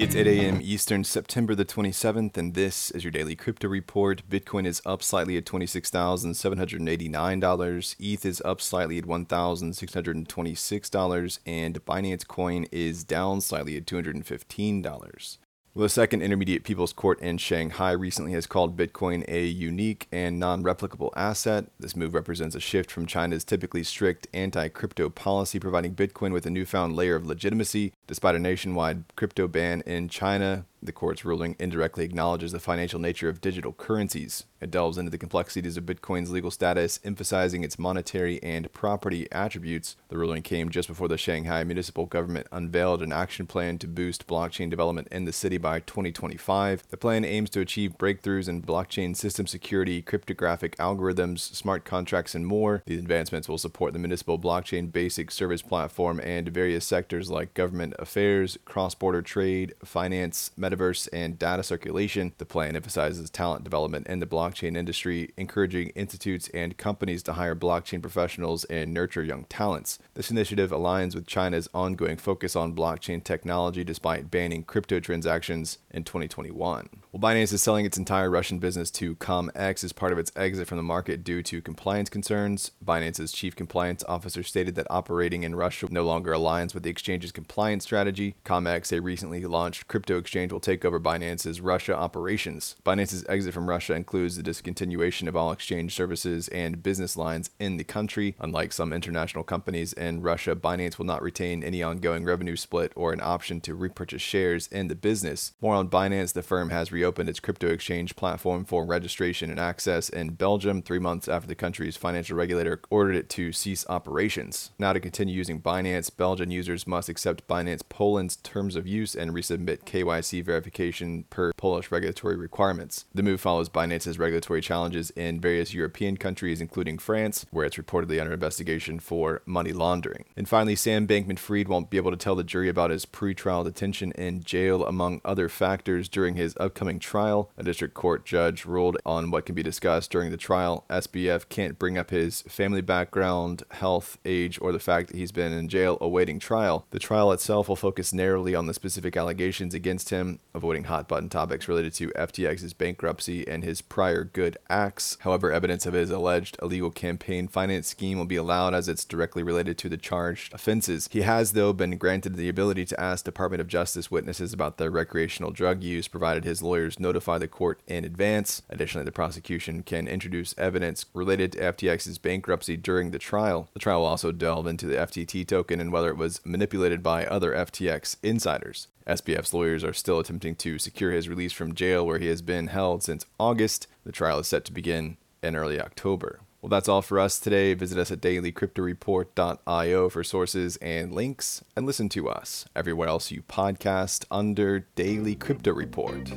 It's 8 a.m. Eastern, September the 27th, and this is your daily crypto report. Bitcoin is up slightly at $26,789. ETH is up slightly at $1,626, and Binance Coin is down slightly at $215. Well, the Second Intermediate People's Court in Shanghai recently has called Bitcoin a unique and non replicable asset. This move represents a shift from China's typically strict anti crypto policy, providing Bitcoin with a newfound layer of legitimacy. Despite a nationwide crypto ban in China, the court's ruling indirectly acknowledges the financial nature of digital currencies. It delves into the complexities of Bitcoin's legal status, emphasizing its monetary and property attributes. The ruling came just before the Shanghai municipal government unveiled an action plan to boost blockchain development in the city by 2025. The plan aims to achieve breakthroughs in blockchain system security, cryptographic algorithms, smart contracts, and more. These advancements will support the municipal blockchain basic service platform and various sectors like government affairs, cross border trade, finance, metaverse, and data circulation. The plan emphasizes talent development in the blockchain industry, encouraging institutes and companies to hire blockchain professionals and nurture young talents. This initiative aligns with China's ongoing focus on blockchain technology despite banning crypto transactions in 2021. Well, Binance is selling its entire Russian business to CommEX as part of its exit from the market due to compliance concerns. Binance's chief compliance officer stated that operating in Russia no longer aligns with the exchange's compliance strategy. CommEX, a recently launched crypto exchange, will take over Binance's Russia operations. Binance's exit from Russia includes the discontinuation of all exchange services and business lines in the country. Unlike some international companies in Russia, Binance will not retain any ongoing revenue split or an option to repurchase shares in the business. More on Binance, the firm has reopened its crypto exchange platform for registration and access in Belgium three months after the country's financial regulator ordered it to cease operations. Now, to continue using Binance, Belgian users must accept Binance Poland's terms of use and resubmit KYC verification per Polish regulatory requirements. The move follows Binance's regulatory challenges in various European countries, including France, where it's reportedly under investigation for money laundering. And finally, Sam Bankman Fried won't be able to tell the jury about his pretrial detention in jail, among other factors, during his upcoming trial. A district court judge ruled on what can be discussed during the trial. SBF can't bring up his family background, health, age, or the fact that he's been in jail awaiting trial. The trial itself will focus narrowly on the specific allegations against him avoiding hot button topics related to FTX's bankruptcy and his prior good acts. However, evidence of his alleged illegal campaign finance scheme will be allowed as it's directly related to the charged offenses. He has, though, been granted the ability to ask Department of Justice witnesses about their recreational drug use, provided his lawyers notify the court in advance. Additionally, the prosecution can introduce evidence related to FTX's bankruptcy during the trial. The trial will also delve into the FTT token and whether it was manipulated by other FTX insiders. SBF's lawyers are still attempting to secure his release from jail where he has been held since August. The trial is set to begin in early October. Well, that's all for us today. Visit us at dailycryptoreport.io for sources and links, and listen to us everywhere else you podcast under Daily Crypto Report.